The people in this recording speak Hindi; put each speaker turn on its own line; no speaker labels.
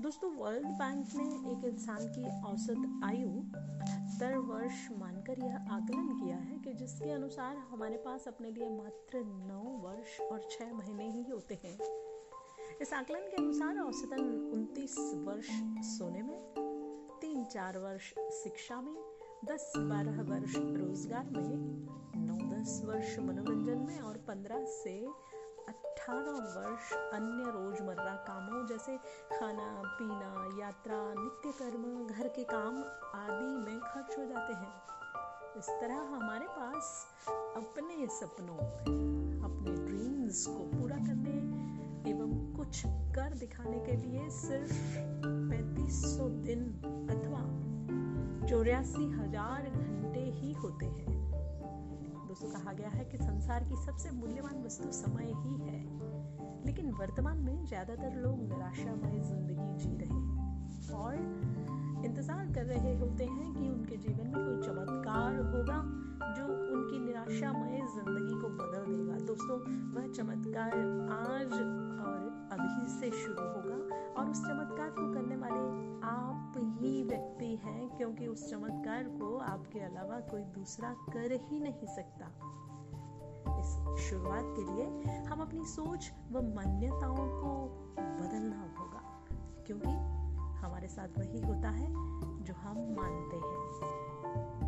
दोस्तों वर्ल्ड बैंक ने एक इंसान की औसत आयु अठहत्तर वर्ष मानकर यह आकलन किया है कि जिसके अनुसार हमारे पास अपने लिए मात्र नौ वर्ष और छह महीने ही होते हैं। इस आकलन के अनुसार औसतन उनतीस वर्ष सोने में, तीन चार वर्ष शिक्षा में, दस बारह वर्ष रोज़गार में, नौ दस वर्ष मनोरंजन में और पंद्रह से अठारह वर्ष अन्य रोज़मर्रा कामों जैसे खाना, पीना, यात्रा नित्य कर्म घर के काम आदि में खर्च हो जाते हैं। इस तरह हमारे पास अपने सपनों, अपने ड्रीम्स को पूरा करने एवं कुछ कर दिखाने के लिए सिर्फ़ पैंतीस दिन अथवा चौरासी हज़ार घंटे ही होते हैं। गया है कि संसार की सबसे मूल्यवान वस्तु समय ही है। लेकिन वर्तमान में ज़्यादातर लोग निराशामय ज़िंदगी जी रहे हैं और इंतज़ार कर रहे होते हैं कि उनके जीवन में कोई चमत्कार होगा जो उनकी निराशामय ज़िंदगी को बदल देगा। दोस्तों, वह चमत्कार आज और अभी से शुरू होगा और उस चमत्कार क्योंकि उस चमत्कार को आपके अलावा कोई दूसरा कर ही नहीं सकता। इस शुरुआत के लिए हम अपनी सोच व मान्यताओं को बदलना होगा, क्योंकि हमारे साथ वही होता है जो हम मानते हैं।